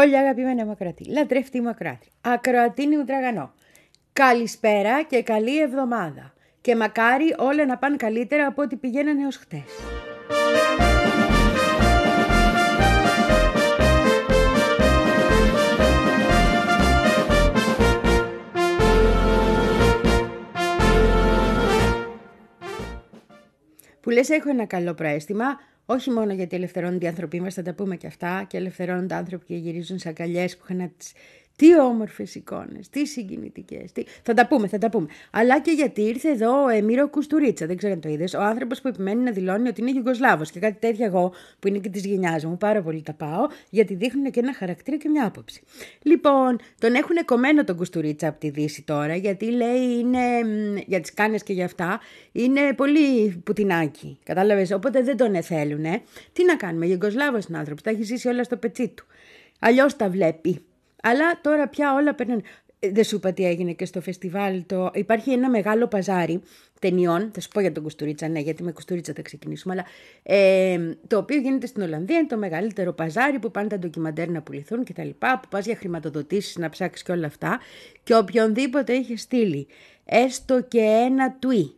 Πολύ αγαπημένα μακρατή, λατρευτή μακράτη, ακροατίνη μου τραγανό. Καλησπέρα και καλή εβδομάδα. Και μακάρι όλα να πάνε καλύτερα από ό,τι πηγαίνανε ως χτες. Που λες έχω ένα καλό προαίσθημα, όχι μόνο γιατί ελευθερώνονται οι άνθρωποι μα, θα τα πούμε και αυτά, και ελευθερώνονται άνθρωποι και γυρίζουν σε αγκαλιές που είχαν τις τι όμορφες εικόνες, τι συγκινητικές. Τι... Θα τα πούμε, θα τα πούμε. Αλλά και γιατί ήρθε εδώ ο Εμίρο Κουστουρίτσα, δεν ξέρω αν το είδες, ο άνθρωπος που επιμένει να δηλώνει ότι είναι Γιουγκοσλάβος και κάτι τέτοια εγώ που είναι και της γενιάς μου, πάρα πολύ τα πάω, γιατί δείχνουν και ένα χαρακτήρα και μια άποψη. Λοιπόν, τον έχουν κομμένο τον Κουστουρίτσα από τη Δύση τώρα, γιατί λέει είναι για τις κάνες και για αυτά, είναι πολύ πουτινάκι. Κατάλαβες, οπότε δεν τον θέλουν. Τι να κάνουμε, Γιουγκοσλάβος είναι άνθρωπος, τα έχει ζήσει όλα στο πετσί του. Αλλιώς τα βλέπει. Αλλά τώρα πια όλα περνάνε. Ε, δεν σου είπα τι έγινε και στο φεστιβάλ. Το... Υπάρχει ένα μεγάλο παζάρι ταινιών. Θα σου πω για τον Κουστουρίτσα, ναι, γιατί με Κουστουρίτσα θα ξεκινήσουμε. Αλλά, ε, το οποίο γίνεται στην Ολλανδία. Είναι το μεγαλύτερο παζάρι που πάνε τα ντοκιμαντέρ να πουληθούν κτλ. Που πας για χρηματοδοτήσεις να ψάξεις και όλα αυτά. Και οποιονδήποτε είχε στείλει έστω και ένα τουί.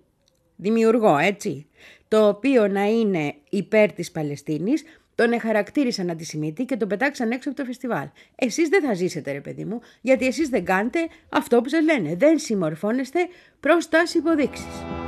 Δημιουργό, έτσι. Το οποίο να είναι υπέρ της Παλαιστίνης, τον εχαρακτήρισαν αντισημίτη και τον πετάξαν έξω από το φεστιβάλ. Εσείς δεν θα ζήσετε ρε παιδί μου, γιατί εσείς δεν κάνετε αυτό που σας λένε. Δεν συμμορφώνεστε προς τάση υποδείξεις.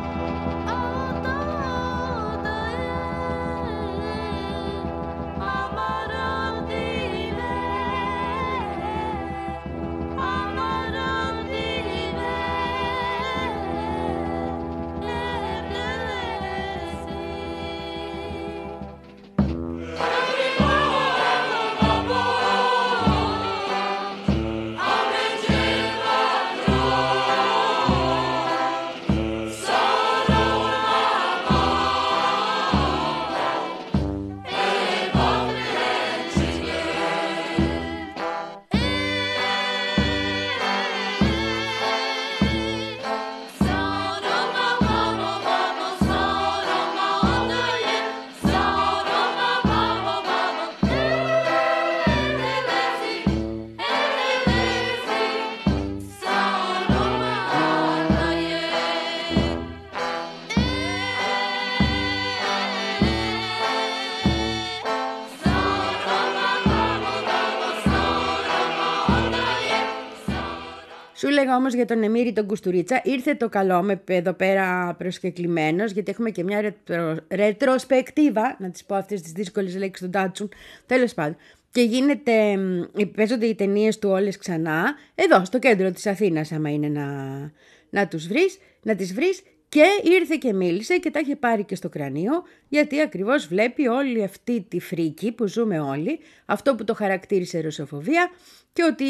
Όμως για τον Εμμύρη τον Κουστουρίτσα, ήρθε το καλό με εδώ πέρα προσκεκλημένος, γιατί έχουμε και μια ρετρο, ρετροσπεκτίβα, να τις πω αυτές τις δύσκολες λέξεις του Τάτσουν. Τέλος πάντων. Και γίνεται, παίζονται οι ταινίες του όλες ξανά, εδώ στο κέντρο της Αθήνας, άμα είναι να, να τους βρεις, να τις βρεις. Και ήρθε και μίλησε και τα είχε πάρει και στο κρανίο, γιατί ακριβώς βλέπει όλη αυτή τη φρίκη που ζούμε όλοι, αυτό που το χαρακτήρισε ρωσοφοβία και ότι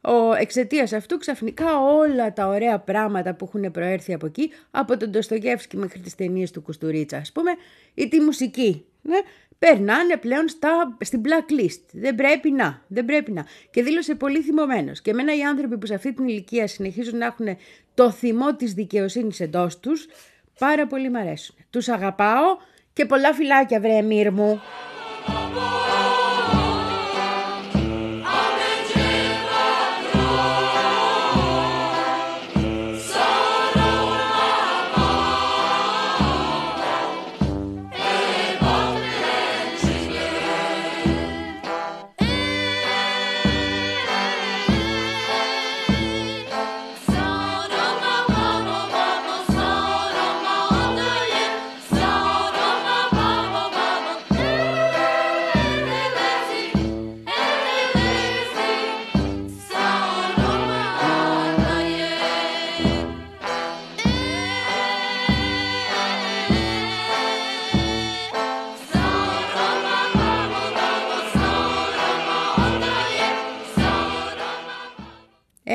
ο, εξαιτίας αυτού ξαφνικά όλα τα ωραία πράγματα που έχουν προέρθει από εκεί, από τον Ντοστογεύσκη μέχρι τις ταινίες του Κουστουρίτσα ας πούμε, ή τη μουσική, ναι, περνάνε πλέον στα, στην blacklist. Δεν πρέπει να, δεν πρέπει να. Και δήλωσε πολύ θυμωμένος. Και εμένα οι άνθρωποι που σε αυτή την ηλικία συνεχίζουν να έχουν το θυμό της δικαιοσύνης εντός τους, πάρα πολύ μ' αρέσουν. Τους αγαπάω και πολλά φυλάκια βρε μύρ μου.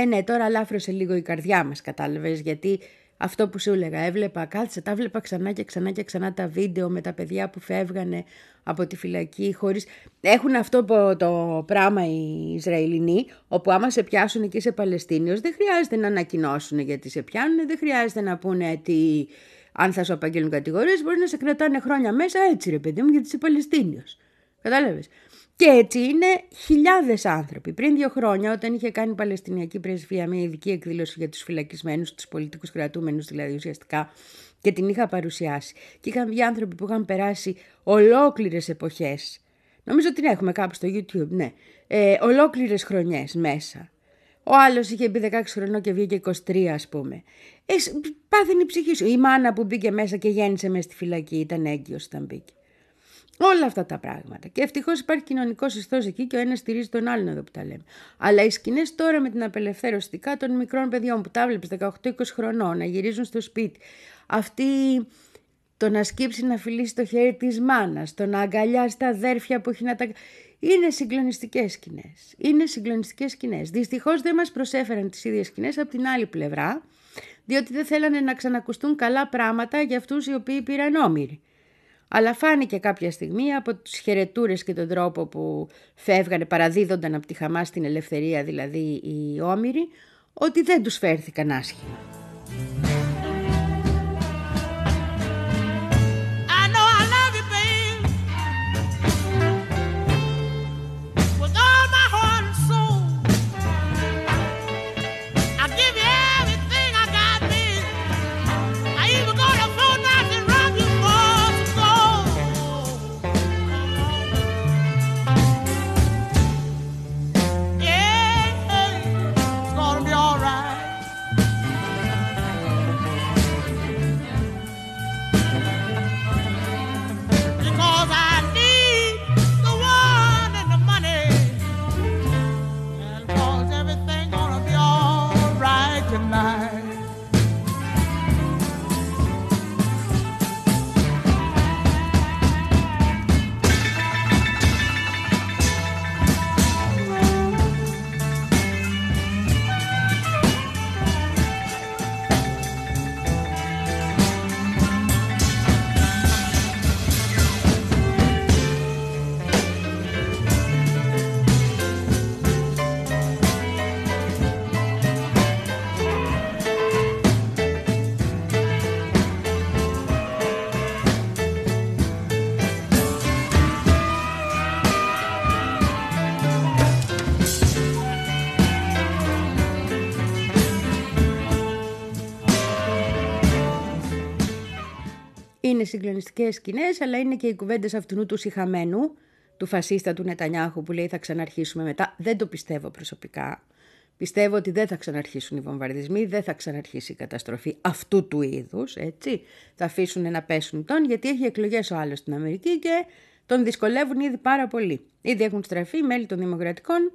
Ναι, τώρα λάφρωσε λίγο η καρδιά μας, κατάλαβες, γιατί αυτό που σου έλεγα, έβλεπα, κάθισα, τα έβλεπα ξανά και ξανά και ξανά τα βίντεο με τα παιδιά που φεύγανε από τη φυλακή χωρίς... Έχουν αυτό το πράγμα οι Ισραηλινοί, όπου άμα σε πιάσουν εκεί σε Παλαιστίνιος, δεν χρειάζεται να ανακοινώσουν γιατί σε πιάνουν, δεν χρειάζεται να πούνε τι... Αν θα σου απαγγέλνουν κατηγορίες, μπορεί να σε κρατάνε χρόνια μέσα έτσι ρε παιδί μου γιατί είσαι Παλαιστίνιος. Κατάλαβες. Και έτσι είναι χιλιάδες άνθρωποι. Πριν δύο χρόνια όταν είχε κάνει η Παλαιστινιακή Πρεσβεία μια ειδική εκδήλωση για τους φυλακισμένους, τους πολιτικούς κρατούμενους δηλαδή ουσιαστικά και την είχα παρουσιάσει. Και είχαν βγει άνθρωποι που είχαν περάσει ολόκληρες εποχές. Νομίζω την έχουμε κάπου στο YouTube, ναι. Ε, ολόκληρες χρονιές μέσα. Ο άλλος είχε μπει 16 χρονών και βγήκε 23, ας πούμε. Ε, πάθαινε η ψυχή σου. Η μάνα που μπήκε μέσα και γέννησε μέσα στη φυλακή ήταν έγκυος όταν μπήκε. Όλα αυτά τα πράγματα. Και ευτυχώς υπάρχει κοινωνικός ιστός εκεί και ο ένας στηρίζει τον άλλον εδώ που τα λέμε. Αλλά οι σκηνές τώρα με την απελευθέρωση των μικρών παιδιών που τα βλέπεις 18-20 χρονών να γυρίζουν στο σπίτι. Αυτή το να σκύψει να φιλήσει το χέρι της μάνας, το να αγκαλιάσει τα αδέρφια που έχει να τα. Είναι συγκλονιστικές σκηνές. Είναι συγκλονιστικές σκηνές. Δυστυχώς δεν μας προσέφεραν τις ίδιες σκηνές από την άλλη πλευρά, διότι δεν θέλανε να ξανακουστούν καλά πράγματα για αυτούς οι οποίοι πήραν όμοιροι. Αλλά φάνηκε κάποια στιγμή από τους χαιρετούρες και τον τρόπο που φεύγανε, παραδίδονταν από τη Χαμάς στην ελευθερία δηλαδή οι όμοιροι, ότι δεν τους φέρθηκαν άσχημα. Είναι συγκλονιστικές σκηνές, αλλά είναι και οι κουβέντες αυτού του συχαμένου, του φασίστα του Νετανιάχου που λέει θα ξαναρχίσουμε μετά. Δεν το πιστεύω προσωπικά. Πιστεύω ότι δεν θα ξαναρχίσουν οι βομβαρδισμοί, δεν θα ξαναρχίσει η καταστροφή αυτού του είδους. έτσι. Θα αφήσουν να πέσουν τον, γιατί έχει εκλογές ο άλλος στην Αμερική και τον δυσκολεύουν ήδη πάρα πολύ. Ήδη έχουν στραφεί μέλη των Δημοκρατικών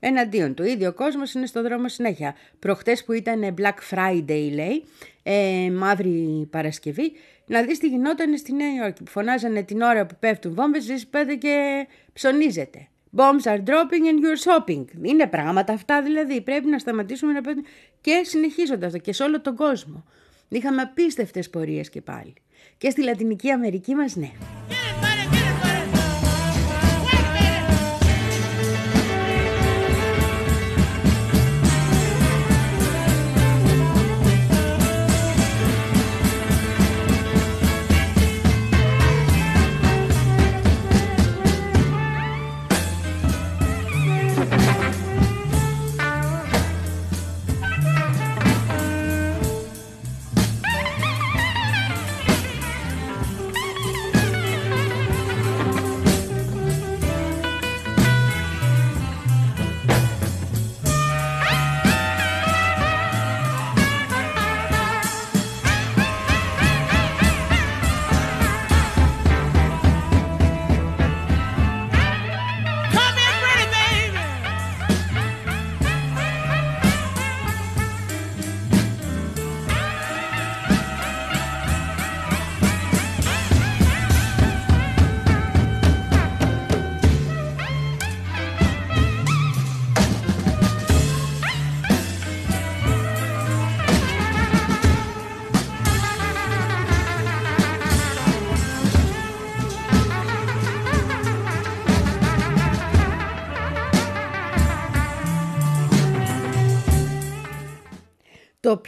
εναντίον του. Ήδη ο κόσμος είναι στο δρόμο συνέχεια. Προχτές που ήταν Black Friday λέει, ε, μαύρη Παρασκευή, να δεις τι γινόταν στη Νέα Υόρκη που φωνάζανε την ώρα που πέφτουν βόμβες, ζεις πέτε και ψωνίζετε. Bombs are dropping and you're shopping. Είναι πράγματα αυτά δηλαδή. Πρέπει να σταματήσουμε να πέφτουν και συνεχίζοντας το και σε όλο τον κόσμο. Είχαμε απίστευτες πορείες και πάλι. Και στη Λατινική Αμερική μας ναι.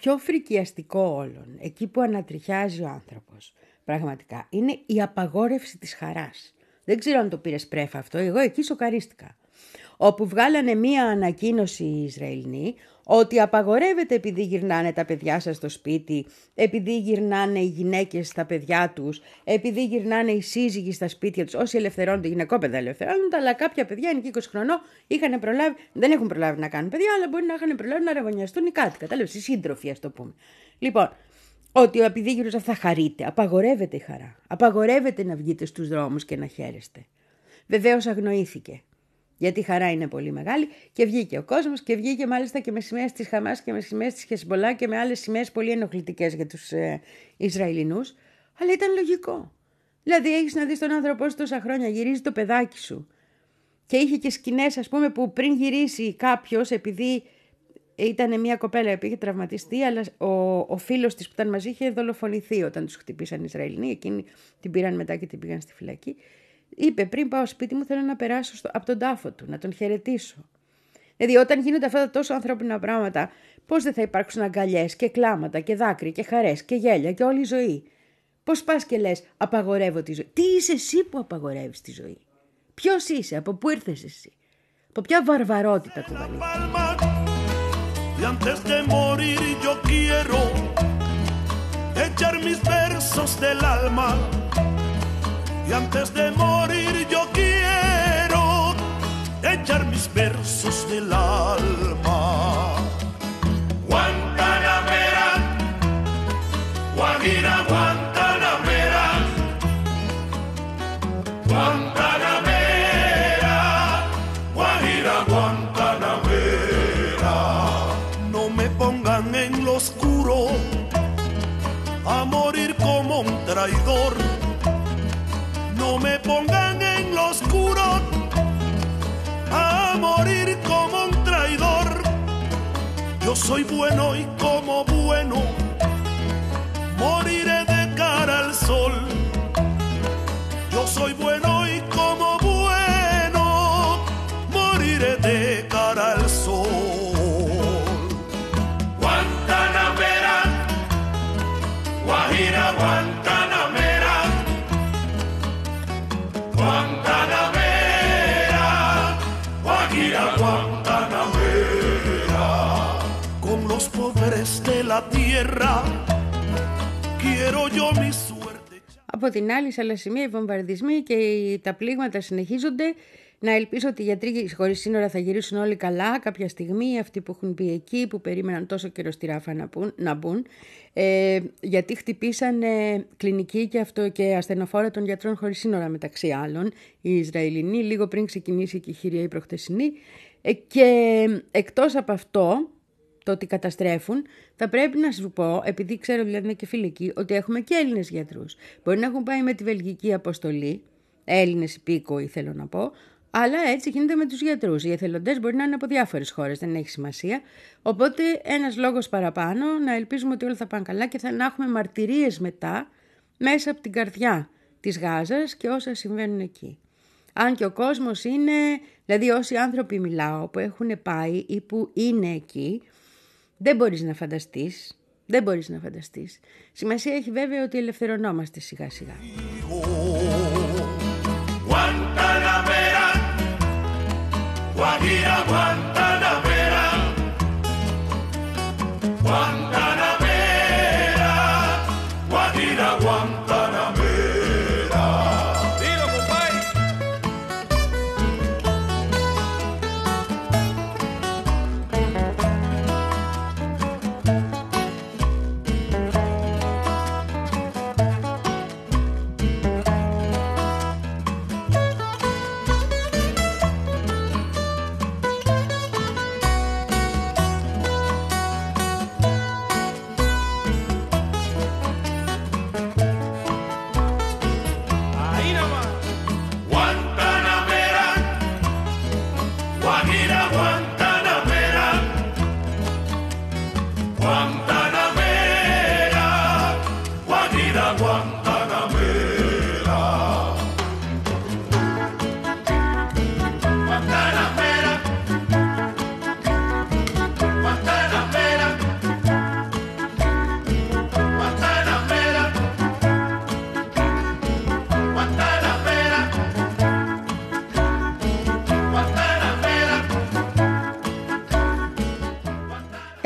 Πιο φρικιαστικό όλων, εκεί που ανατριχιάζει ο άνθρωπος, πραγματικά, είναι η απαγόρευση της χαράς. Δεν ξέρω αν το πήρες πρέφα αυτό, εγώ εκεί σοκαρίστηκα. Όπου βγάλανε μία ανακοίνωση οι Ισραηλοί ότι απαγορεύεται επειδή γυρνάνε τα παιδιά σας στο σπίτι, επειδή γυρνάνε οι γυναίκες στα παιδιά τους, επειδή γυρνάνε οι σύζυγοι στα σπίτια τους, όσοι ελευθερώνονται, γυναικόπαιδα ελευθερώνονται, αλλά κάποια παιδιά είναι 20 χρονών, είχαν προλάβει, δεν έχουν προλάβει να κάνουν παιδιά, αλλά μπορεί να είχαν προλάβει να ραβωνιαστούν οι κάτοικοι. Κατάλαβες, οι σύντροφοι, ας το πούμε. Λοιπόν, ότι επειδή γύρω θα χαρείτε, απαγορεύεται η χαρά. Απαγορεύεται να βγείτε στους δρόμους και να χαίρεστε. Βεβαίως αγνοήθηκε. Γιατί η χαρά είναι πολύ μεγάλη και βγήκε ο κόσμος και βγήκε μάλιστα και με σημαίες της Χαμάς και με σημαίες της Χεσμολά και με άλλες σημαίες πολύ ενοχλητικές για τους ε, Ισραηλινούς. Αλλά ήταν λογικό. Δηλαδή έχεις να δεις τον άνθρωπό σου τόσα χρόνια, γυρίζει το παιδάκι σου. Και είχε και σκηνές ας πούμε που πριν γυρίσει κάποιος επειδή ήταν μια κοπέλα που είχε τραυματιστεί, αλλά ο, ο φίλος της που ήταν μαζί είχε δολοφονηθεί όταν τους χτυπήσαν οι Ισραηλοί. Εκείνοι την πήραν μετά και την πήγαν στη φυλακή. Είπε πριν πάω σπίτι μου θέλω να περάσω στο, από τον τάφο του, να τον χαιρετήσω. Δηλαδή όταν γίνονται αυτά τα τόσο ανθρώπινα πράγματα, πώς δεν θα υπάρξουν αγκαλιές και κλάματα και δάκρυ και χαρές και γέλια και όλη η ζωή; Πώς πας και λες, απαγορεύω τη ζωή. Τι είσαι εσύ που απαγορεύεις τη ζωή; Ποιος είσαι, από πού ήρθες εσύ; Από ποια βαρβαρότητα κουβαλείς; Y antes de morir yo quiero echar mis versos del alma. Y antes de morir yo quiero echar mis versos del alma. Morir como un traidor. Yo soy bueno y como bueno moriré de cara al sol. Yo soy bueno y como bueno tierra quiero yo mi suerte. Από την άλλη, σε άλλα σημεία, οι βομβαρδισμοί και οι- τα πλήγματα συνεχίζονται. Να ελπίσω ότι οι γιατροί χωρίς σύνορα θα γυρίσουν όλοι καλά κάποια στιγμή, αυτοί που έχουν πει εκεί, που περίμεναν τόσο καιρό στη ράφα να, πουν, να μπουν, ε, γιατί χτυπήσαν ε, κλινική και, αυτό, και ασθενοφόρα των γιατρών χωρίς σύνορα μεταξύ άλλων, οι Ισραηλινοί, λίγο πριν ξεκινήσει και η χειρία η προχτεσινή. Ε, και εκτός από αυτό, το ότι καταστρέφουν, θα πρέπει να σου πω, επειδή ξέρω δηλαδή είναι και φιλική, ότι έχουμε και Έλληνες γιατρούς. Μπορεί να έχουν πάει με τη βελγική αποστολή, Έλληνες υπήκοοι θέλω να πω, αλλά έτσι γίνεται με τους γιατρούς. Οι εθελοντές μπορεί να είναι από διάφορες χώρες, δεν έχει σημασία. Οπότε ένας λόγος παραπάνω να ελπίζουμε ότι όλα θα πάνε καλά και θα να έχουμε μαρτυρίες μετά μέσα από την καρδιά της Γάζας και όσα συμβαίνουν εκεί. Αν και ο κόσμος είναι, δηλαδή όσοι άνθρωποι μιλάω που έχουν πάει ή που είναι εκεί, δεν μπορείς να φανταστείς, δεν μπορείς να φανταστείς. Σημασία έχει βέβαια ότι ελευθερωνόμαστε σιγά σιγά. Guantanamera, Guajira, Guantanamera,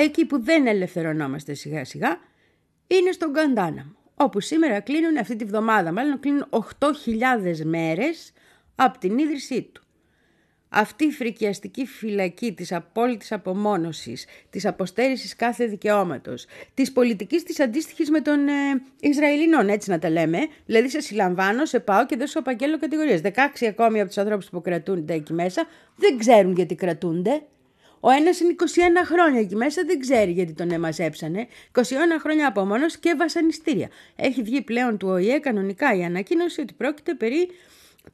Εκεί που δεν ελευθερωνόμαστε σιγά σιγά είναι στον Καντάναμο όπου σήμερα κλείνουν αυτή τη βδομάδα, μάλλον κλείνουν 8.000 μέρες από την ίδρυσή του. Αυτή η φρικιαστική φυλακή της απόλυτης απομόνωσης, της αποστέρησης κάθε δικαιώματος, της πολιτικής της αντίστοιχης με τον ε, Ισραηλινών, έτσι να τα λέμε, δηλαδή σε συλλαμβάνω, σε πάω και δεν σου απαγγέλω κατηγορίες. 16 ακόμη από τους ανθρώπους που κρατούνται εκεί μέσα δεν ξέρουν γιατί κρατούνται. Ο ένας είναι 21 χρόνια εκεί μέσα, δεν ξέρει γιατί τον εμαζέψανε. 21 χρόνια απομόνωση και βασανιστήρια. Έχει βγει πλέον του ΟΗΕ κανονικά η ανακοίνωση ότι πρόκειται περί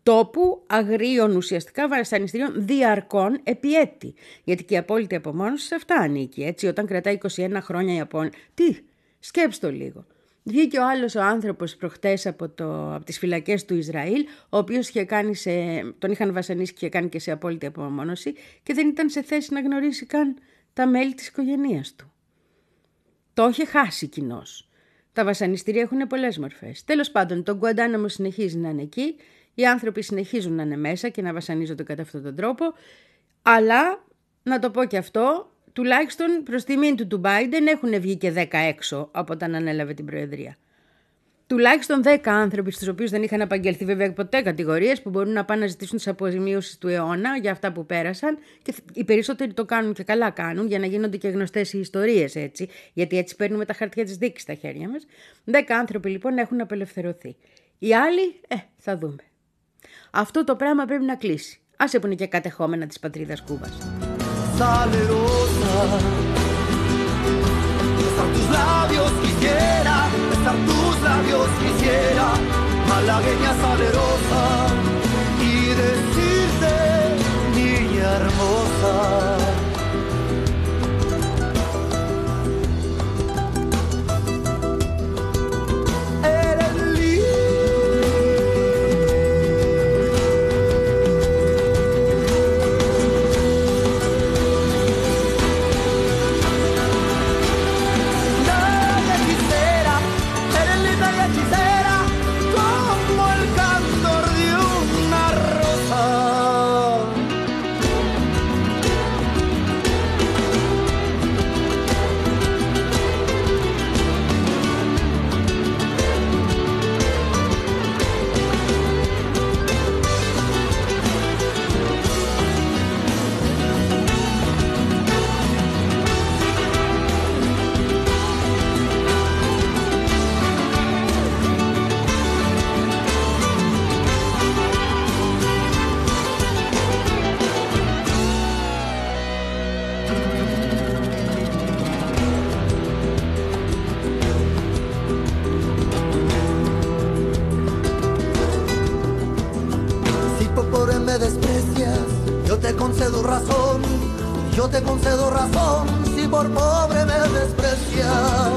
τόπου αγρίων ουσιαστικά βασανιστήριων διαρκών επί έτη. Γιατί και η απόλυτη απομόνωση σε αυτά ανήκει. Έτσι, όταν κρατάει 21 χρόνια η απομόνωση. Τι, σκέψτε το λίγο. Βγήκε ο άλλος ο άνθρωπος προχτές από, το, από τις φυλακές του Ισραήλ, ο οποίος είχε κάνει σε, τον είχαν βασανίσει και είχε κάνει και σε απόλυτη απομόνωση και δεν ήταν σε θέση να γνωρίσει καν τα μέλη της οικογένειας του. Το είχε χάσει κοινώς. Τα βασανιστήρια έχουν πολλές μορφές. Τέλος πάντων, το Γκουαντάναμο συνεχίζει να είναι εκεί οι άνθρωποι συνεχίζουν να είναι μέσα και να βασανίζονται κατά αυτόν τον τρόπο, αλλά, να το πω και αυτό, τουλάχιστον προς τιμήν του του Biden έχουν βγει και 10 έξω από όταν ανέλαβε την Προεδρία. Τουλάχιστον 10 άνθρωποι, στους οποίους δεν είχαν απαγγελθεί βέβαια ποτέ κατηγορίες, που μπορούν να πάνε να ζητήσουν τις αποζημίωσεις του αιώνα για αυτά που πέρασαν. Και οι περισσότεροι το κάνουν και καλά κάνουν, για να γίνονται και γνωστές οι ιστορίες έτσι, γιατί έτσι παίρνουμε τα χαρτιά της δίκης στα χέρια μας. 10 άνθρωποι λοιπόν έχουν απελευθερωθεί. Οι άλλοι, ε, θα δούμε. Αυτό το πράγμα πρέπει να κλείσει. Άσε που είναι και κατεχόμενα της πατρίδας Κούβας. Tus labios quisiera, besar tus labios quisiera, malagueña salerosa, desprecias, yo te concedo razón, yo te concedo razón si por pobre me desprecias.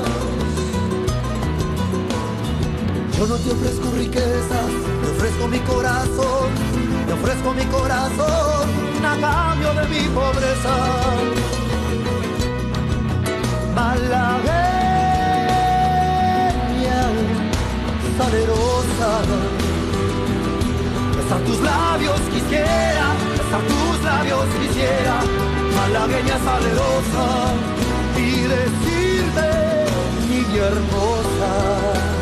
Yo no te ofrezco riquezas, te ofrezco mi corazón, te ofrezco mi corazón a cambio de mi pobreza. Malagueña, salerosa. Besar tus labios quisiera, besar tus labios quisiera, malagueña salerosa, y decirte, niña hermosa.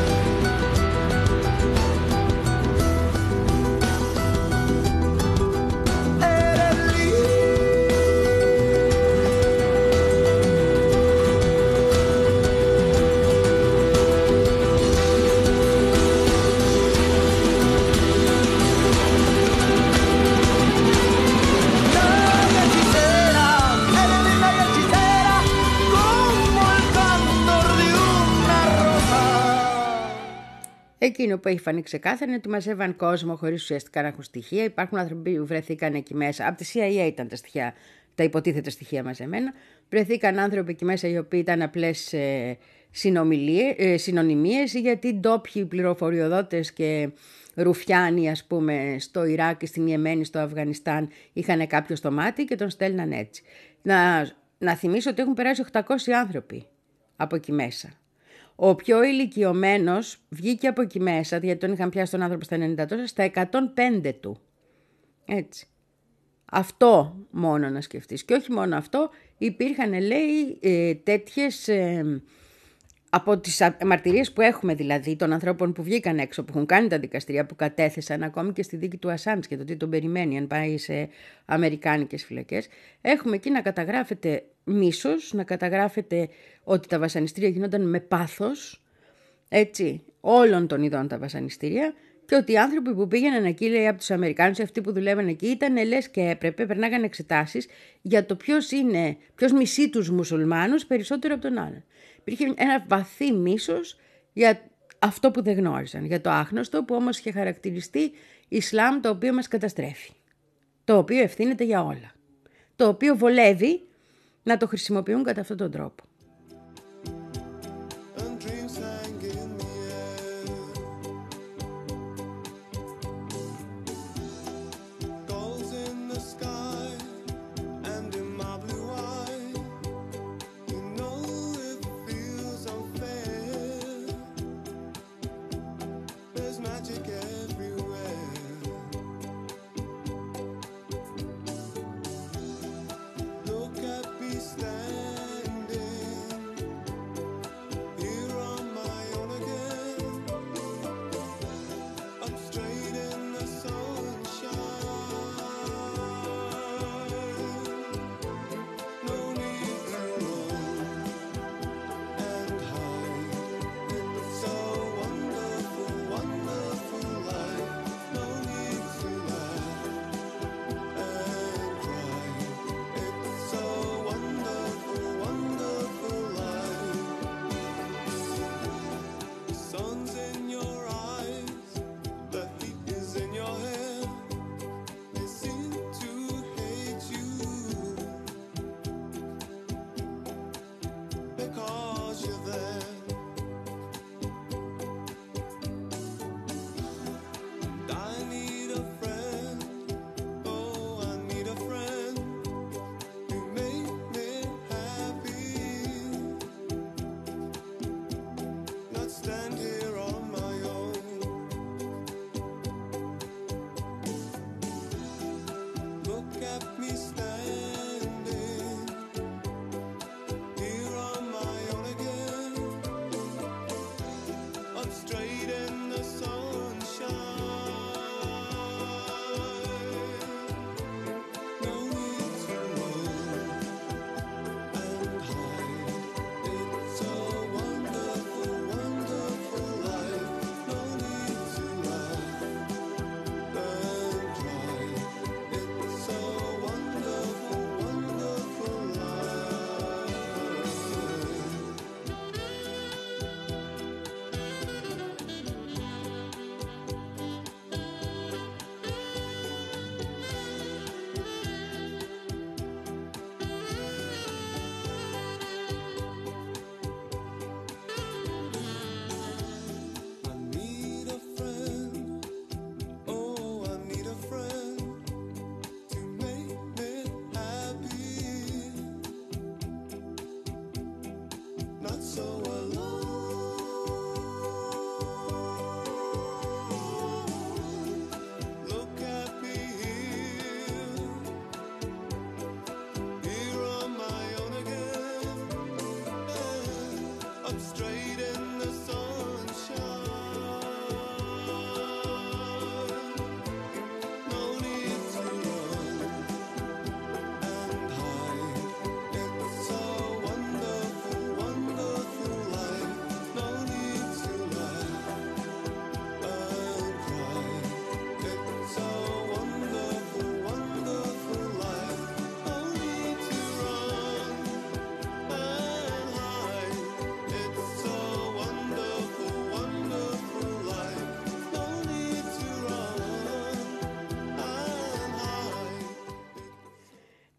Εκείνο που έχει φανεί ξεκάθαρα είναι ότι μαζεύαν κόσμο χωρίς ουσιαστικά να έχουν στοιχεία. Υπάρχουν άνθρωποι που βρεθήκαν εκεί μέσα. Από τη CIA ήταν τα στοιχεία, τα υποτίθετα στοιχεία μαζεμένα. Βρεθήκαν άνθρωποι εκεί μέσα οι οποίοι ήταν απλές ε, ε, συνωνυμίες γιατί ντόπιοι πληροφοριοδότες και ρουφιάνοι ας πούμε στο Ιράκ, στην Ιεμένη, στο Αφγανιστάν είχαν κάποιο στο μάτι και τον στέλναν έτσι. Να, να θυμίσω ότι έχουν περάσει 800 άνθρωποι από εκεί μέσα. Ο πιο ηλικιωμένος βγήκε από εκεί μέσα, γιατί τον είχαν πιάσει τον άνθρωπο στα 90 τόσα, στα 105 του. Έτσι. Αυτό μόνο να σκεφτείς. Και όχι μόνο αυτό, υπήρχαν λέει ε, τέτοιες... Ε, από τις μαρτυρίες που έχουμε δηλαδή των ανθρώπων που βγήκαν έξω, που έχουν κάνει τα δικαστηρία, που κατέθεσαν ακόμη και στη δίκη του Ασάντς και το τι τον περιμένει αν πάει σε αμερικάνικες φυλακές, έχουμε εκεί να καταγράφεται μίσος, να καταγράφεται ότι τα βασανιστήρια γινόταν με πάθος, έτσι, όλων των ειδών τα βασανιστήρια και ότι οι άνθρωποι που πήγαιναν εκεί, λέει από τους Αμερικάνους, αυτοί που δουλεύαν εκεί, ήταν λες και έπρεπε, περνάγανε εξετάσεις για το ποιος είναι, ποιος μισεί τους μουσουλμάνους περισσότερο από τον άλλον. Υπήρχε ένα βαθύ μίσος για αυτό που δεν γνώριζαν, για το άγνωστο που όμως είχε χαρακτηριστεί Ισλάμ το οποίο μας καταστρέφει. Το οποίο ευθύνεται για όλα. Το οποίο βολεύει να το χρησιμοποιούν κατά αυτόν τον τρόπο.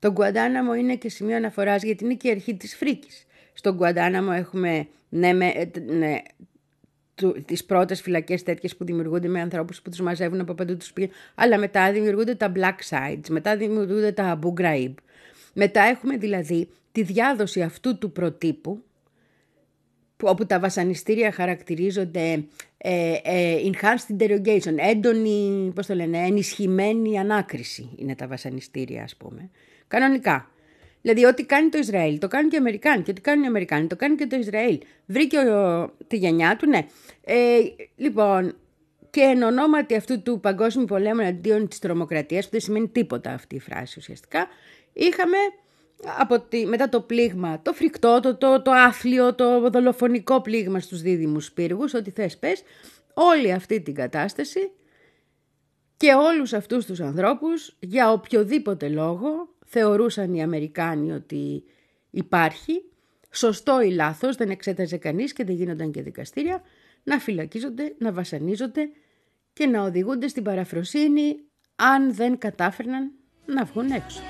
Το Γκουαντάναμο είναι και σημείο αναφοράς γιατί είναι και η αρχή της φρίκης. Στον Γκουαντάναμο έχουμε ναι, με, ε, ναι, τις πρώτες φυλακές τέτοιες που δημιουργούνται με ανθρώπους που τους μαζεύουν από παντού τους πήγαινε, αλλά μετά δημιουργούνται τα black sides, μετά δημιουργούνται τα Abu Ghraib. Μετά έχουμε δηλαδή τη διάδοση αυτού του προτύπου, όπου τα βασανιστήρια χαρακτηρίζονται ε, ε, enhanced interrogation, έντονη, πώς το λένε, ενισχυμένη ανάκριση είναι τα βασανιστήρια ας πούμε. Κανονικά. Δηλαδή, ό,τι κάνει το Ισραήλ, το κάνουν και οι Αμερικάνοι. Και ό,τι κάνουν οι Αμερικάνοι, το κάνει και το Ισραήλ. Βρήκε ο, τη γενιά του, ναι. Ε, λοιπόν, και εν ονόματι αυτού του παγκόσμιου πολέμου αντίον της τρομοκρατίας, που δεν σημαίνει τίποτα αυτή η φράση ουσιαστικά, είχαμε από τη, μετά το πλήγμα, το φρικτό, το, το, το άφλιο, το δολοφονικό πλήγμα στους δίδυμους πύργους, ό,τι θες πες, όλη αυτή την κατάσταση και όλους αυτούς τους ανθρώπους για οποιοδήποτε λόγο θεωρούσαν οι Αμερικάνοι ότι υπάρχει, σωστό ή λάθος, δεν εξέταζε κανείς και δεν γίνονταν και δικαστήρια, να φυλακίζονται, να βασανίζονται και να οδηγούνται στην παραφροσύνη αν δεν κατάφερναν να βγουν έξω.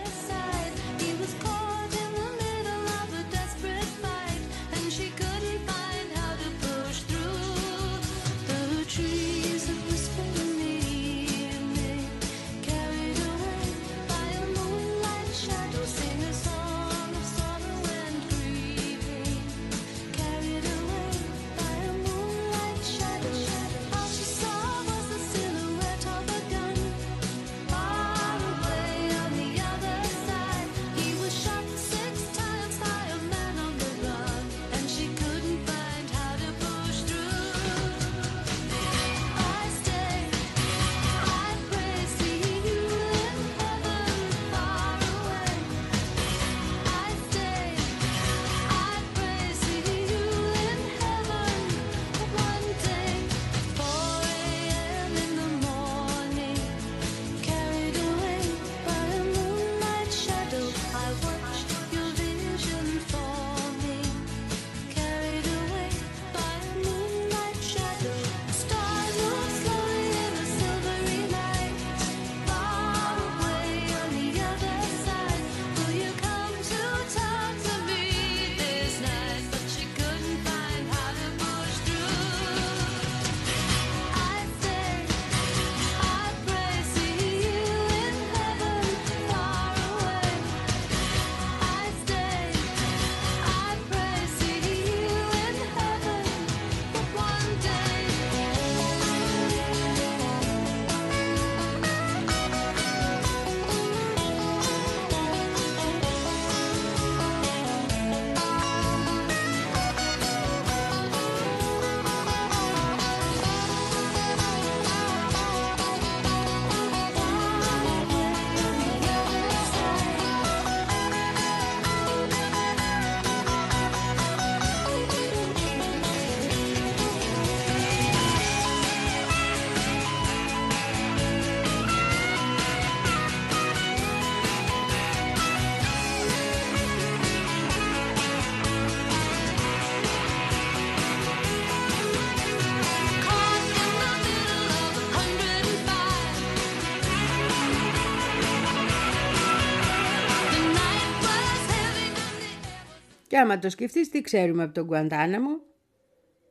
Και άμα το σκεφτείς, τι ξέρουμε από τον Γκουαντάναμο.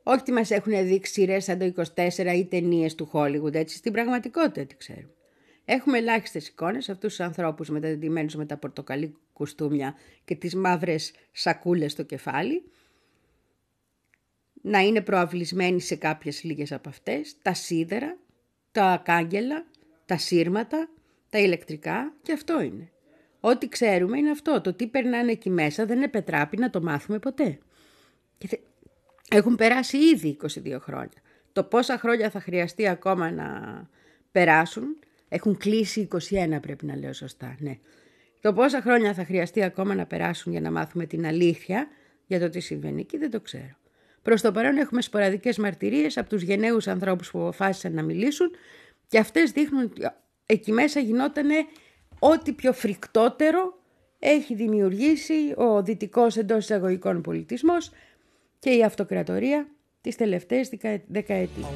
Όχι τι μας έχουν δείξει σειρές σαν το 24 ή ταινίες του Χόλιγουντ, έτσι στην πραγματικότητα τι ξέρουμε. Έχουμε ελάχιστες εικόνες αυτούς τους ανθρώπους μεταδεδημένους με τα πορτοκαλί κουστούμια και τις μαύρες σακούλες στο κεφάλι. Να είναι προαυλισμένοι σε κάποιες λίγες από αυτές, τα σίδερα, τα κάγκελα, τα σύρματα, τα ηλεκτρικά και αυτό είναι. Ό,τι ξέρουμε είναι αυτό. Το τι περνάνε εκεί μέσα δεν επετράπει να το μάθουμε ποτέ. Και Έχουν περάσει ήδη 22 χρόνια. Το πόσα χρόνια θα χρειαστεί ακόμα να περάσουν. Έχουν κλείσει 21 πρέπει να λέω σωστά. Ναι. Το πόσα χρόνια θα χρειαστεί ακόμα να περάσουν για να μάθουμε την αλήθεια για το τι συμβαίνει εκεί δεν το ξέρω. Προς το παρόν έχουμε σποραδικές μαρτυρίες από τους γενναίους ανθρώπους που αποφάσισαν να μιλήσουν και αυτές δείχνουν ότι εκεί μέσα γινότανε ό,τι πιο φρικτότερο έχει δημιουργήσει ο δυτικός εντός εισαγωγικών πολιτισμός και η αυτοκρατορία τις τελευταίες δεκαετίες.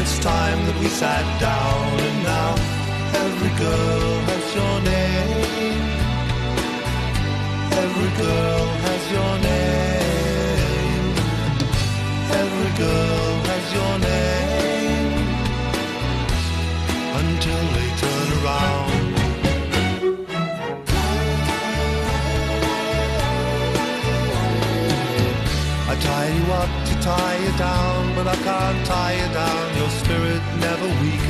It's time that we sat down and now every girl has has your name. Every girl has your name. Every girl has your name. Until they turn around. I tie you up to tie you down, but I can't tie you down. Your spirit never weakens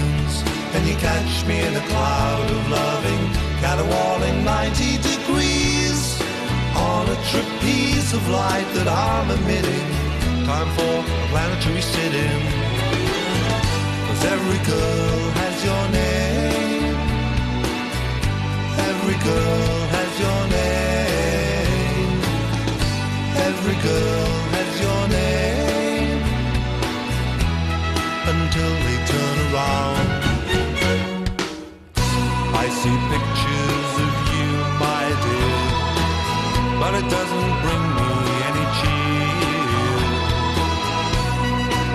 catch me in a cloud of loving, caterwauling 90 degrees on a trapeze of light that I'm emitting. Time for a planetary sit-in. Cause every girl has your name. Every girl has your name. Every girl has your name. Until they turn around. But it doesn't bring me any cheer.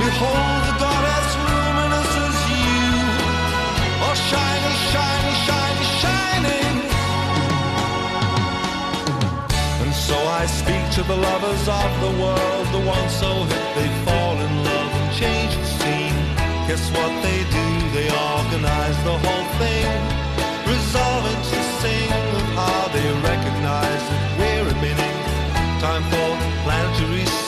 Behold the goddess luminous as you, all shiny, shiny, shiny, shining. And so I speak to the lovers of the world, the ones so hip they fall in love and change the scene. Guess what they do? They organize the whole thing, resolve it to sing of how they recognize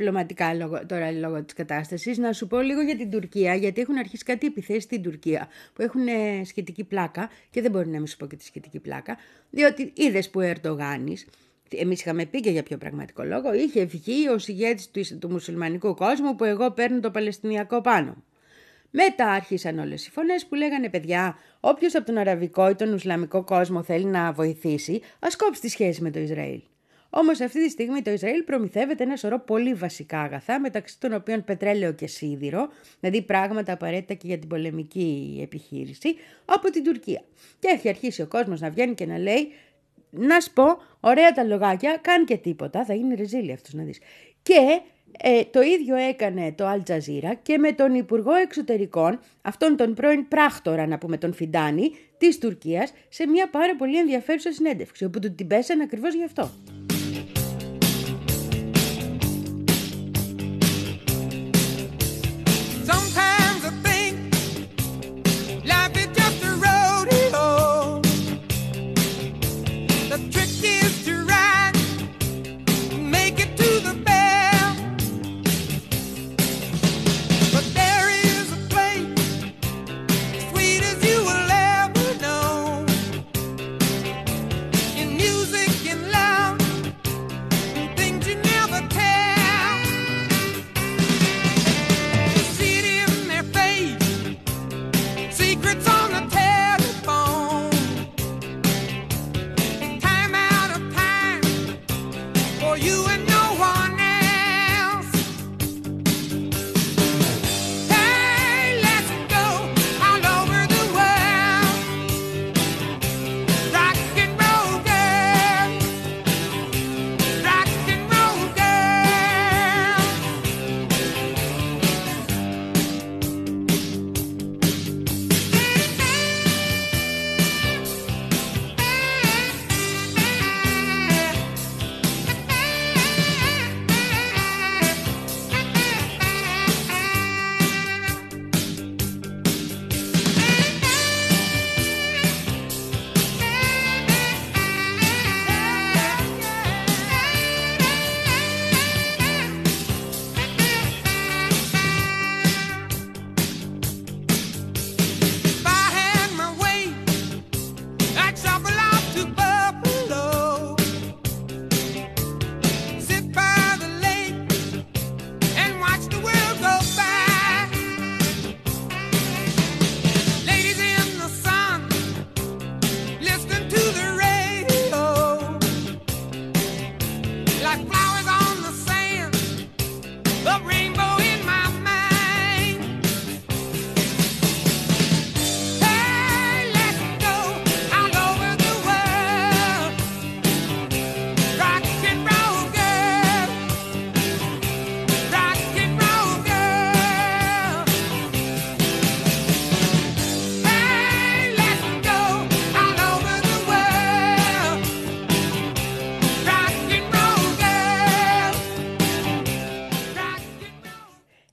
διπλωματικά λόγω, τώρα λόγω της κατάστασης. Να σου πω λίγο για την Τουρκία, γιατί έχουν αρχίσει κάτι επιθέσεις στην Τουρκία που έχουν ε, σχετική πλάκα και δεν μπορεί να μην σου πω και τη σχετική πλάκα, διότι είδες που ο Ερντογάνης, εμείς είχαμε πει και για πιο πραγματικό λόγο, είχε βγει ο ηγέτης του, του μουσουλμανικού κόσμου που εγώ παίρνω το Παλαιστινιακό πάνω μου. Μετά άρχισαν όλες οι φωνές που λέγανε παιδιά, όποιος από τον αραβικό ή τον Ισλαμικό κόσμο θέλει να βοηθήσει, ας κόψει τη σχέση με το Ισραήλ. Όμως αυτή τη στιγμή το Ισραήλ προμηθεύεται ένα σωρό πολύ βασικά αγαθά, μεταξύ των οποίων πετρέλαιο και σίδηρο, δηλαδή πράγματα απαραίτητα και για την πολεμική επιχείρηση, από την Τουρκία. Και έχει αρχίσει ο κόσμος να βγαίνει και να λέει, να σου πω, ωραία τα λογάκια, καν και τίποτα, θα γίνει ρεζίλι αυτός να δεις. Και ε, το ίδιο έκανε το Al Jazeera και με τον Υπουργό Εξωτερικών, αυτόν τον πρώην πράκτορα, να πούμε τον Φιντάνη, της Τουρκίας, σε μια πάρα πολύ ενδιαφέρουσα συνέντευξη, όπου του την πέσανε ακριβώς γι' αυτό.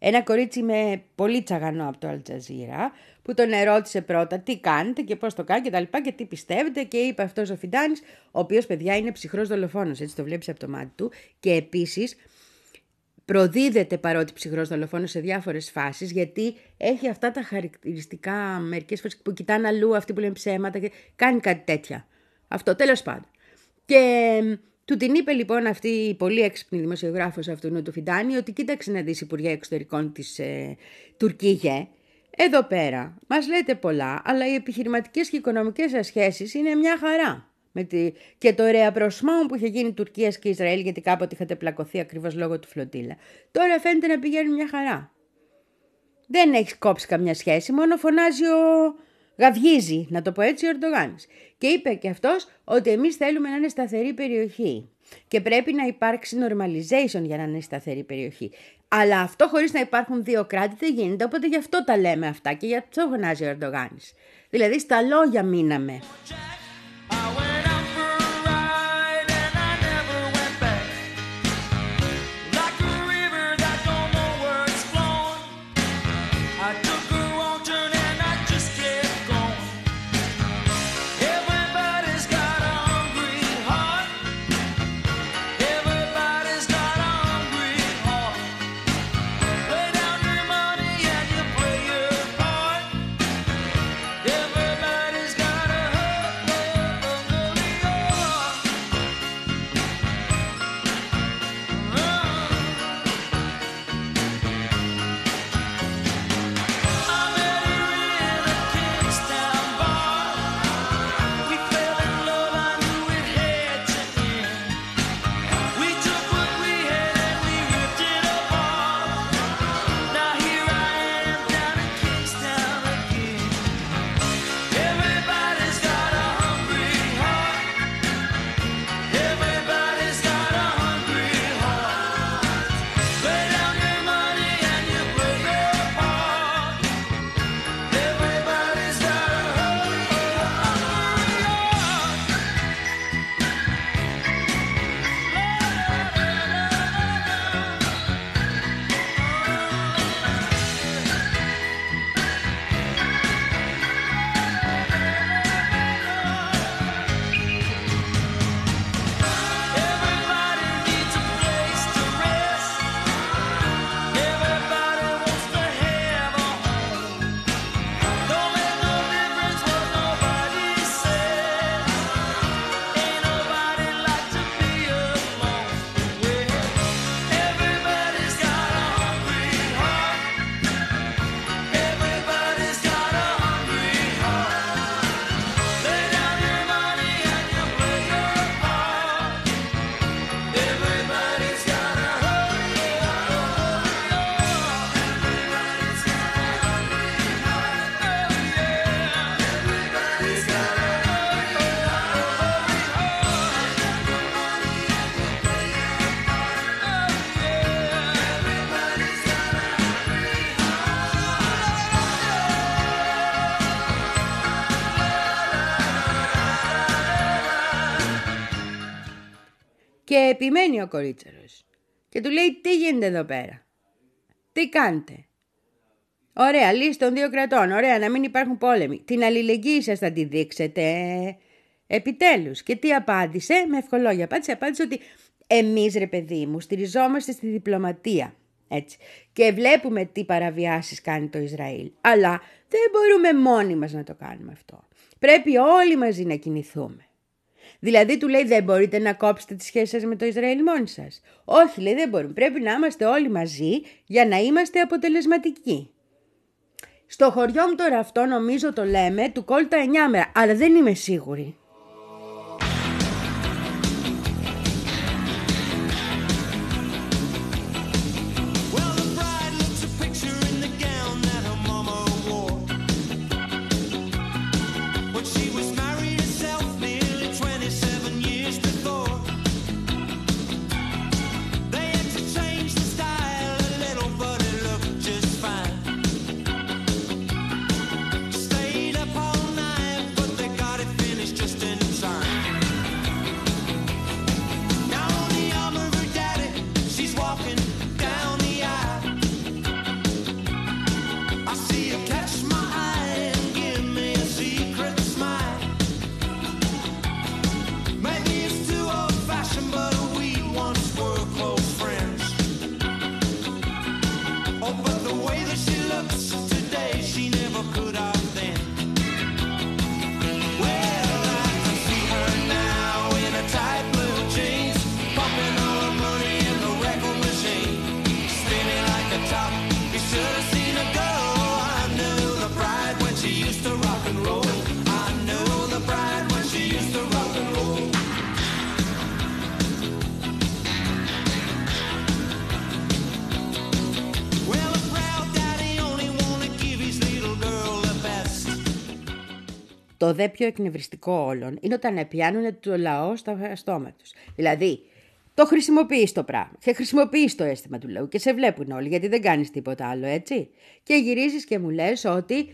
Ένα κορίτσι με πολύ τσαγανό από το Αλτζαζίρα, που τον ερώτησε πρώτα τι κάνετε και πώς το κάνετε και τα λοιπά και τι πιστεύετε και είπε αυτός ο Φιντάνης, ο οποίος παιδιά είναι ψυχρός δολοφόνος, έτσι το βλέπεις από το μάτι του και επίσης προδίδεται παρότι ψυχρός δολοφόνος σε διάφορες φάσεις γιατί έχει αυτά τα χαρακτηριστικά μερικές φορές που κοιτάνε αλλού αυτοί που λένε ψέματα και κάνει κάτι τέτοια. Αυτό τέλος πάντων. Και του την είπε λοιπόν αυτή η πολύ έξυπνη δημοσιογράφος αυτού του Φιντάνη ότι κοίταξε να δεις Υπουργέ Εξωτερικών της ε, Τουρκία. Εδώ πέρα μας λέτε πολλά, αλλά οι επιχειρηματικές και οικονομικές σας σχέσεις είναι μια χαρά. Με τη... Και το ωραία προσμό που είχε γίνει Τουρκίας και Ισραήλ, γιατί κάποτε είχατε πλακωθεί ακριβώς λόγω του φλωτήλα. Τώρα φαίνεται να πηγαίνει μια χαρά. Δεν έχεις κόψει καμιά σχέση, μόνο φωνάζει ο, Γαυγίζει, να το πω έτσι, ο Ερντογάνης. Και είπε και αυτός ότι εμείς θέλουμε να είναι σταθερή περιοχή και πρέπει να υπάρξει normalization για να είναι σταθερή περιοχή. Αλλά αυτό χωρίς να υπάρχουν δύο κράτη δεν γίνεται, οπότε γι' αυτό τα λέμε αυτά και γι' αυτό φωνάζει ο Ερντογάνης. Δηλαδή στα λόγια μείναμε. Και επιμένει ο κορίτσαρος. Και του λέει τι γίνεται εδώ πέρα; Τι κάνετε; Ωραία, λύση των δύο κρατών. Ωραία, να μην υπάρχουν πόλεμοι. Την αλληλεγγύη σας θα τη δείξετε. Επιτέλους. Και τι απάντησε. Με ευχολόγια απάντησε. Απάντησε ότι εμείς ρε παιδί μου στηριζόμαστε στη διπλωματία. Έτσι. Και βλέπουμε τι παραβιάσεις κάνει το Ισραήλ. Αλλά δεν μπορούμε μόνοι μας να το κάνουμε αυτό. Πρέπει όλοι μαζί να κινηθούμε. Δηλαδή του λέει δεν μπορείτε να κόψετε τις σχέσεις σας με το Ισραήλ μόνοι σας. Όχι λέει δεν μπορούμε. Πρέπει να είμαστε όλοι μαζί για να είμαστε αποτελεσματικοί. Στο χωριό μου τώρα αυτό νομίζω το λέμε του κόλτα 9 μέρα, αλλά δεν είμαι σίγουρη. Το δε πιο εκνευριστικό όλων είναι όταν πιάνουν το λαό στα στόμα τους. Δηλαδή, το χρησιμοποιείς το πράγμα και χρησιμοποιείς το αίσθημα του λαού και σε βλέπουν όλοι γιατί δεν κάνεις τίποτα άλλο, έτσι. Και γυρίζεις και μου λες ότι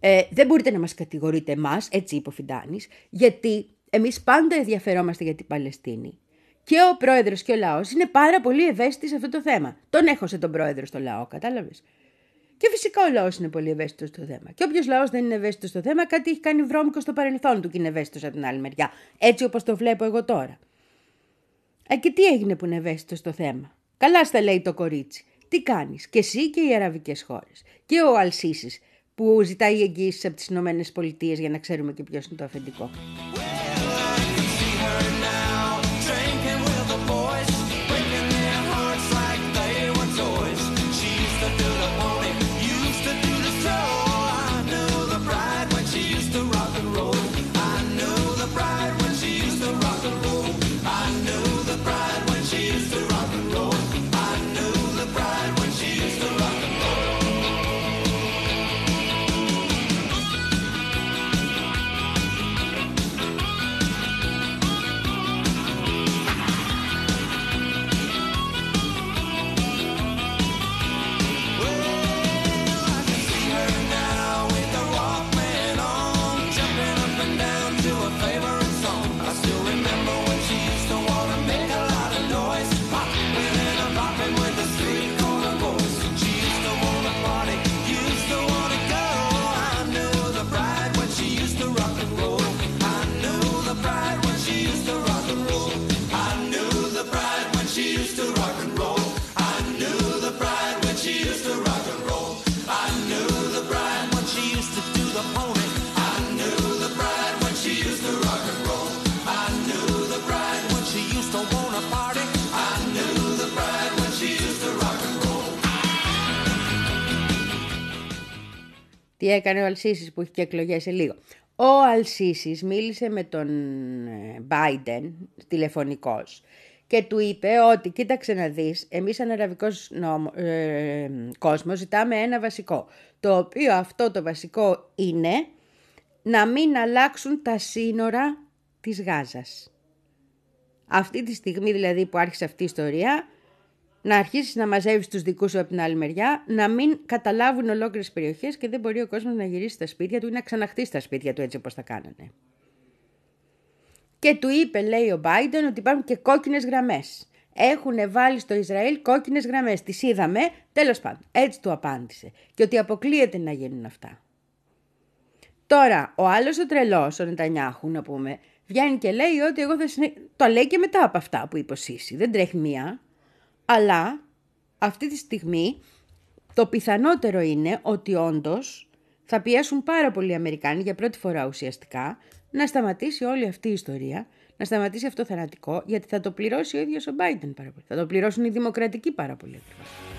ε, δεν μπορείτε να μας κατηγορείτε εμάς, έτσι είπε ο Φιντάνης, γιατί εμείς πάντα ενδιαφερόμαστε για την Παλαιστίνη. Και ο πρόεδρος και ο λαός είναι πάρα πολύ ευαίσθητοι σε αυτό το θέμα. Τον έχωσε τον πρόεδρο στο λαό, κατάλαβες. Και φυσικά ο λαός είναι πολύ ευαίσθητος στο θέμα. Και όποιος λαός δεν είναι ευαίσθητος στο θέμα, κάτι έχει κάνει βρώμικο στο παρελθόν του και είναι ευαίσθητος από την άλλη μεριά. Έτσι όπως το βλέπω εγώ τώρα. Ε, και τι έγινε που είναι ευαίσθητος στο θέμα; Καλά στα λέει το κορίτσι. Τι κάνεις, και εσύ και οι αραβικές χώρες. Και ο Αλσίσης που ζητάει εγγύηση από τις Ηνωμένες Πολιτείες για να ξέρουμε και ποιος είναι το αφεντικό. Τι έκανε ο Αλσίσης που έχει και εκλογές σε λίγο. Ο Αλσίσης μίλησε με τον ε, Biden τηλεφωνικός και του είπε ότι κοίταξε να δεις, εμείς σαν αραβικός νόμο, ε, κόσμος ζητάμε ένα βασικό, το οποίο αυτό το βασικό είναι να μην αλλάξουν τα σύνορα της Γάζας. Αυτή τη στιγμή δηλαδή που άρχισε αυτή η ιστορία, να αρχίσεις να μαζεύεις τους δικούς σου από την άλλη μεριά, να μην καταλάβουν ολόκληρες περιοχές και δεν μπορεί ο κόσμος να γυρίσει στα σπίτια του ή να ξαναχτίσει στα σπίτια του έτσι όπως τα κάνανε. Και του είπε, λέει ο Biden, ότι υπάρχουν και κόκκινες γραμμές. Έχουν βάλει στο Ισραήλ κόκκινες γραμμές. Τις είδαμε, τέλος πάντων. Έτσι του απάντησε. Και ότι αποκλείεται να γίνουν αυτά. Τώρα, ο άλλος ο τρελός, ο Νετανιάχου, να πούμε, βγαίνει και λέει ότι εγώ θα συνε... Το λέει και μετά από αυτά που είπε ο Σίση. Δεν τρέχει μία. Αλλά, αυτή τη στιγμή, το πιθανότερο είναι ότι όντως θα πιέσουν πάρα πολλοί Αμερικάνοι για πρώτη φορά ουσιαστικά να σταματήσει όλη αυτή η ιστορία, να σταματήσει αυτό το θανατικό, γιατί θα το πληρώσει ο ίδιος ο Biden πάρα πολύ. Θα το πληρώσουν οι δημοκρατικοί πάρα πολύ ακριβώς.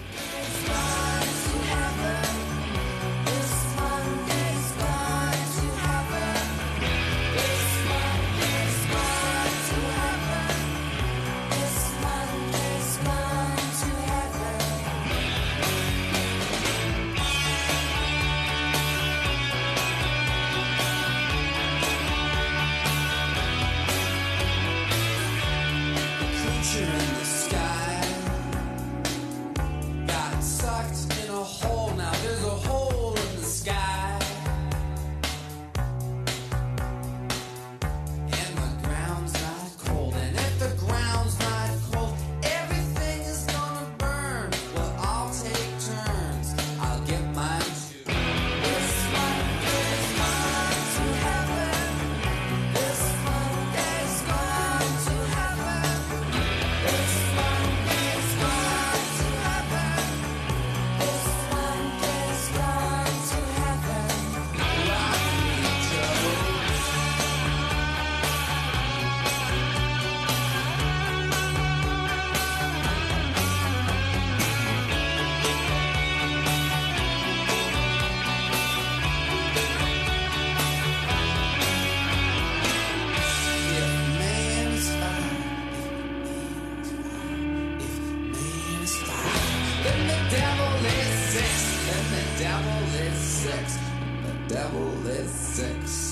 devil is sex, and the devil is sex, the devil is sex.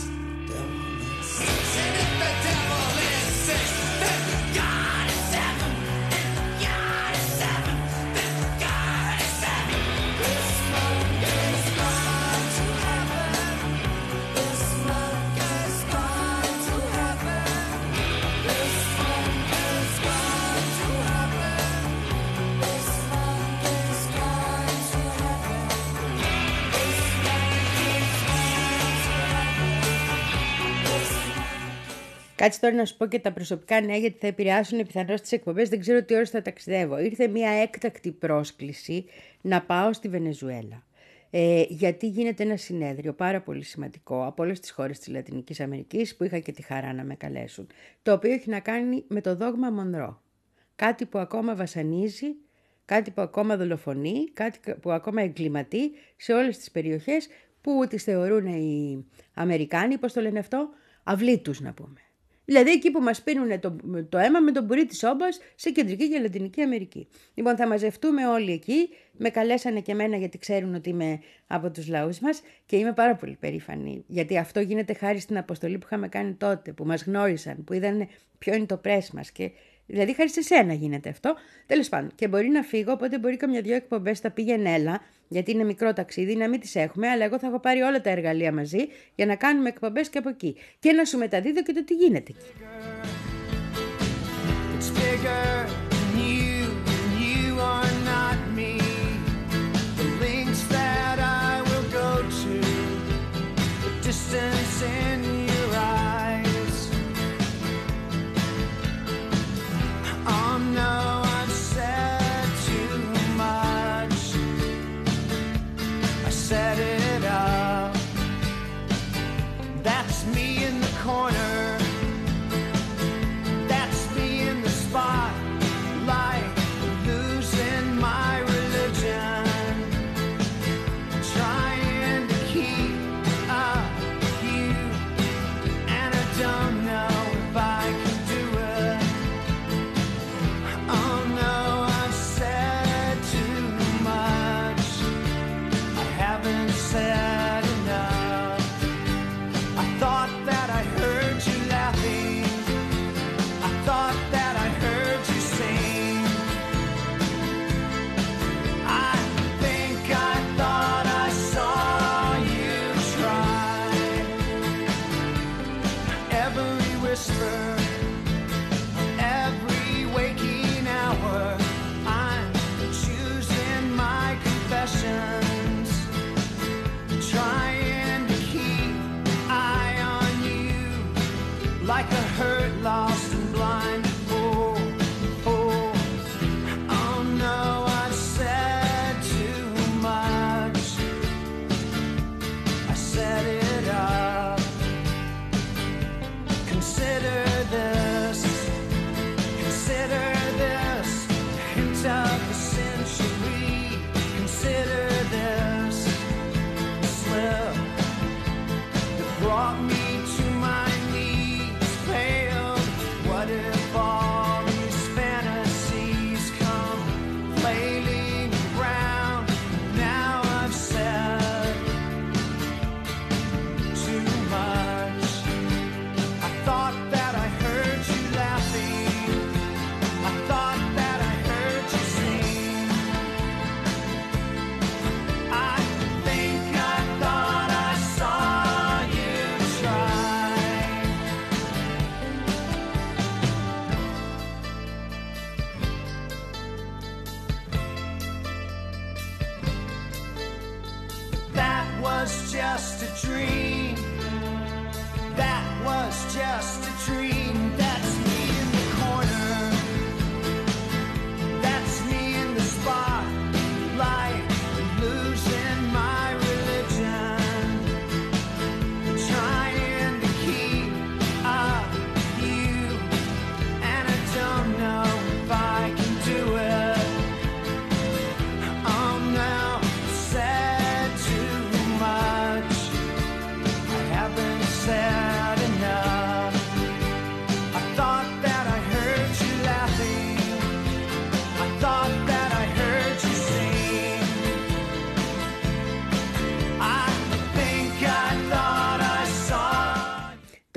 Κάτσε τώρα να σου πω και τα προσωπικά νέα γιατί θα επηρεάσουν πιθανώς τις εκπομπές. Δεν ξέρω τι ώρε θα ταξιδεύω. Ήρθε μια έκτακτη πρόσκληση να πάω στη Βενεζουέλα. Ε, γιατί γίνεται ένα συνέδριο πάρα πολύ σημαντικό από όλες τις χώρες της Λατινικής Αμερικής που είχα και τη χαρά να με καλέσουν. Το οποίο έχει να κάνει με το δόγμα Μονρό. Κάτι που ακόμα βασανίζει, κάτι που ακόμα δολοφονεί, κάτι που ακόμα εγκληματεί σε όλες τις περιοχές που τις θεωρούν οι Αμερικάνοι, πώς το λένε αυτό, αυλή τους να πούμε. Δηλαδή εκεί που μας πίνουν το, το αίμα με τον πουρί της όμπας σε Κεντρική και Λατινική Αμερική. Λοιπόν θα μαζευτούμε όλοι εκεί, με καλέσανε και εμένα γιατί ξέρουν ότι είμαι από τους λαούς μας και είμαι πάρα πολύ περήφανη. Γιατί αυτό γίνεται χάρη στην αποστολή που είχαμε κάνει τότε, που μας γνώρισαν, που είδαν ποιο είναι το πρέσ μας και Δηλαδή, χάρη σε σένα γίνεται αυτό. Τέλος πάντων, και μπορεί να φύγω, οπότε μπορεί καμιά δυο εκπομπές θα πήγαινε έλα, γιατί είναι μικρό ταξίδι, να μην τις έχουμε, αλλά εγώ θα έχω πάρει όλα τα εργαλεία μαζί για να κάνουμε εκπομπές και από εκεί. Και να σου μεταδίδω και το τι γίνεται εκεί. It's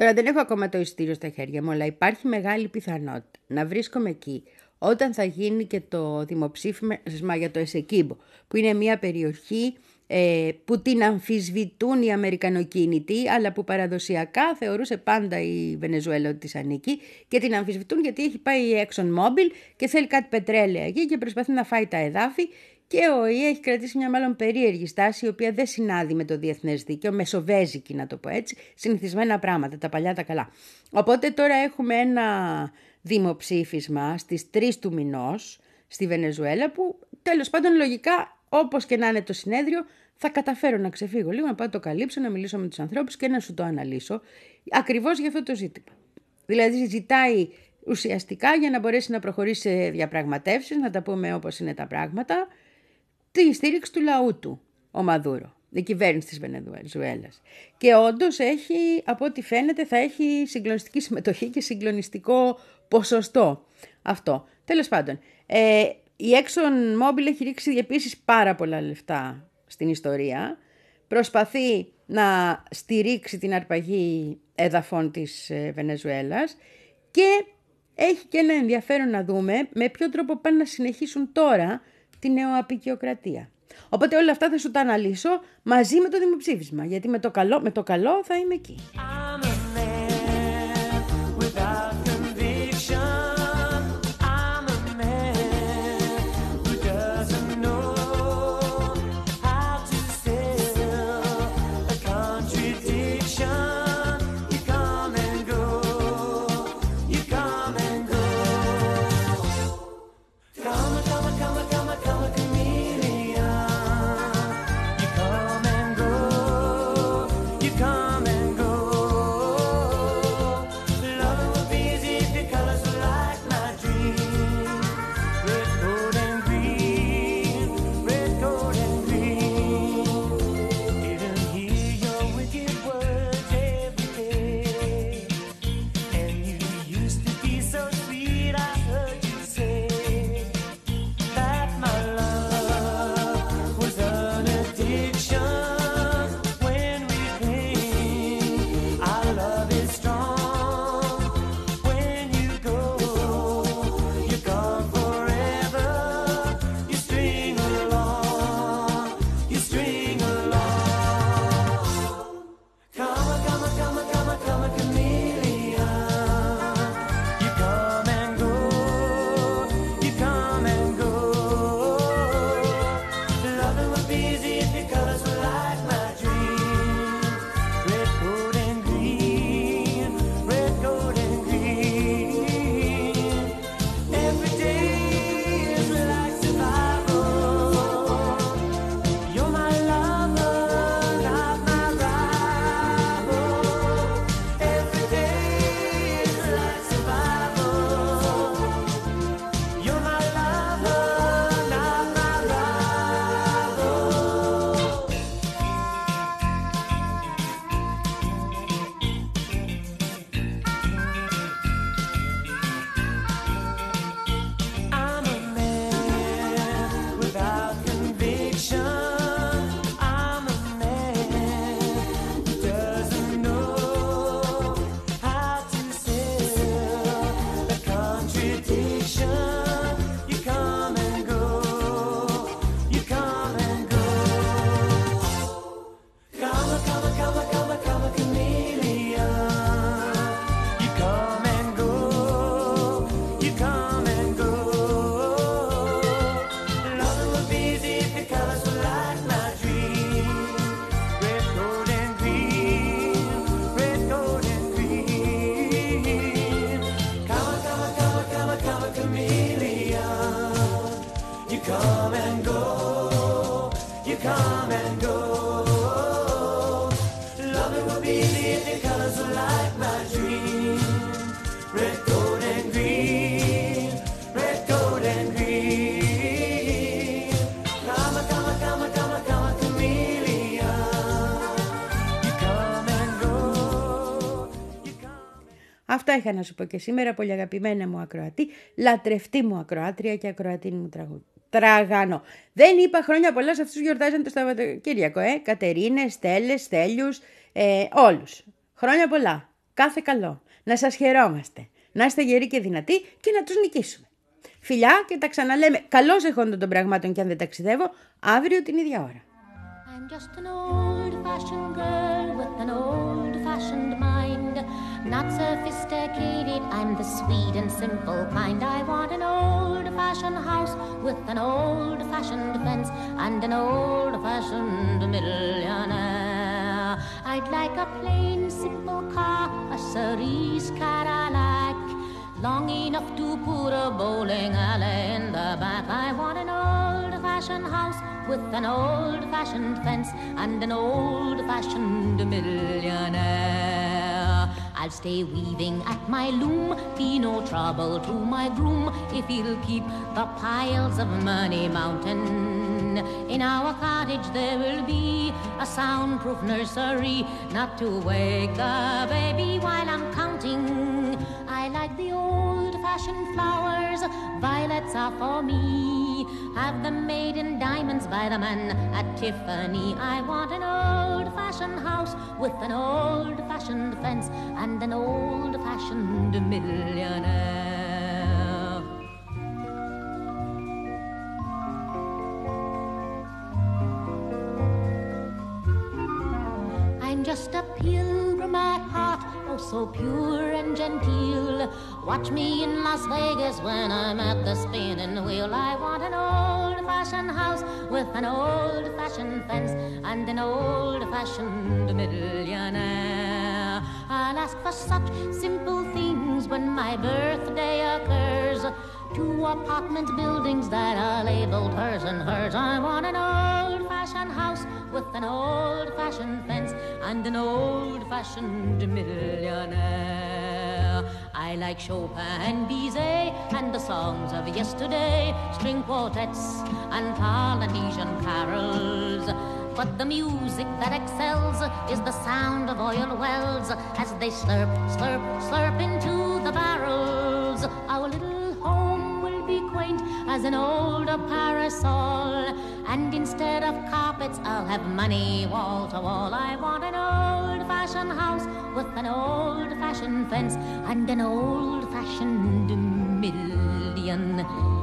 Τώρα δεν έχω ακόμα το ειστήριο στα χέρια μου, αλλά υπάρχει μεγάλη πιθανότητα να βρίσκομαι εκεί όταν θα γίνει και το δημοψήφισμα για το Εσεκίμπο, που είναι μια περιοχή ε, που την αμφισβητούν οι Αμερικανοκίνητοι, αλλά που παραδοσιακά θεωρούσε πάντα η Βενεζουέλα ότι της ανήκει και την αμφισβητούν γιατί έχει πάει η Exxon Mobil και θέλει κάτι πετρέλαια εκεί και προσπαθεί να φάει τα εδάφη και ο ΙΕ έχει κρατήσει μια μάλλον περίεργη στάση, η οποία δεν συνάδει με το διεθνές δίκαιο, μεσοβέζικη να το πω έτσι, συνηθισμένα πράγματα, τα παλιά τα καλά. Οπότε τώρα έχουμε ένα δημοψήφισμα στις 3 του μηνός στη Βενεζουέλα που τέλος πάντων λογικά όπως και να είναι το συνέδριο θα καταφέρω να ξεφύγω λίγο, να πάω το καλύψω, να μιλήσω με τους ανθρώπους και να σου το αναλύσω ακριβώς για αυτό το ζήτημα. Δηλαδή ζητάει ουσιαστικά για να μπορέσει να προχωρήσει σε διαπραγματεύσεις, να τα πούμε όπως είναι τα πράγματα, τη στήριξη του λαού του, ο Μαδούρο, η κυβέρνηση της Βενεζουέλας. Και όντως έχει, από ό,τι φαίνεται, θα έχει συγκλονιστική συμμετοχή και συγκλονιστικό ποσοστό αυτό. Τέλος πάντων, ε, η Exxon Mobil έχει ρίξει επίσης πάρα πολλά λεφτά στην ιστορία. Προσπαθεί να στηρίξει την αρπαγή εδαφών της ε, Βενεζουέλας και έχει και ένα ενδιαφέρον να δούμε με ποιο τρόπο πάνε να συνεχίσουν τώρα τη νεοαπικιοκρατία. Οπότε όλα αυτά θα σου τα αναλύσω μαζί με το δημοψήφισμα, γιατί με το καλό, με το καλό θα είμαι εκεί. Αυτά είχα να σου πω και σήμερα, πολύ αγαπημένα μου ακροατή, λατρευτή μου ακροάτρια και ακροατή μου τραγούδι. Τραγανό. Δεν είπα χρόνια πολλά σε αυτούς που γιορτάζαν το Σαββατοκύριακο, ε. Κατερίνες, Στέλλες, Στέλιους, ε, όλους. Χρόνια πολλά. κάθε καλό. Να σας χαιρόμαστε. Να είστε γεροί και δυνατοί και να τους νικήσουμε. Φιλιά και τα ξαναλέμε καλώς εχόντων των πραγμάτων και αν δεν ταξιδεύω αύριο την ίδια ώρα. I'm just an old fashioned girl with an old fashioned mind. Not sophisticated, I'm the sweet and simple kind. I want an old fashioned house with an old fashioned fence and an old fashioned millionaire. I'd like a plain, simple car, a cerise Cadillac. Long enough to put a bowling alley in the back. I want an old fashioned house with an old fashioned fence and an old fashioned millionaire. I'll stay weaving at my loom, be no trouble to my groom if he'll keep the piles of money mountain. In our cottage there will be a soundproof nursery, not to wake the baby while I'm counting. I like the old fashioned flowers, violets are for me. Have them made in diamonds by the man at Tiffany. I want an old fashioned house with an old fashioned fence and an old fashioned millionaire. So pure and genteel. Watch me in Las Vegas when I'm at the spinning wheel. I want an old fashioned house with an old fashioned fence and an old fashioned millionaire. I'll ask for such simple things when my birthday occurs. Two apartment buildings that are labeled hers and hers. I want an old fashioned house with an old fashioned fence and an old fashioned millionaire. I like Chopin and Bizet and the songs of yesterday, string quartets and Polynesian carols. But the music that excels is the sound of oil wells as they slurp, slurp, slurp into the barrels. Our little home will be quaint as an old parasol. And instead of carpets, I'll have money wall to wall. I want an old fashioned house with an old fashioned fence and an old fashioned million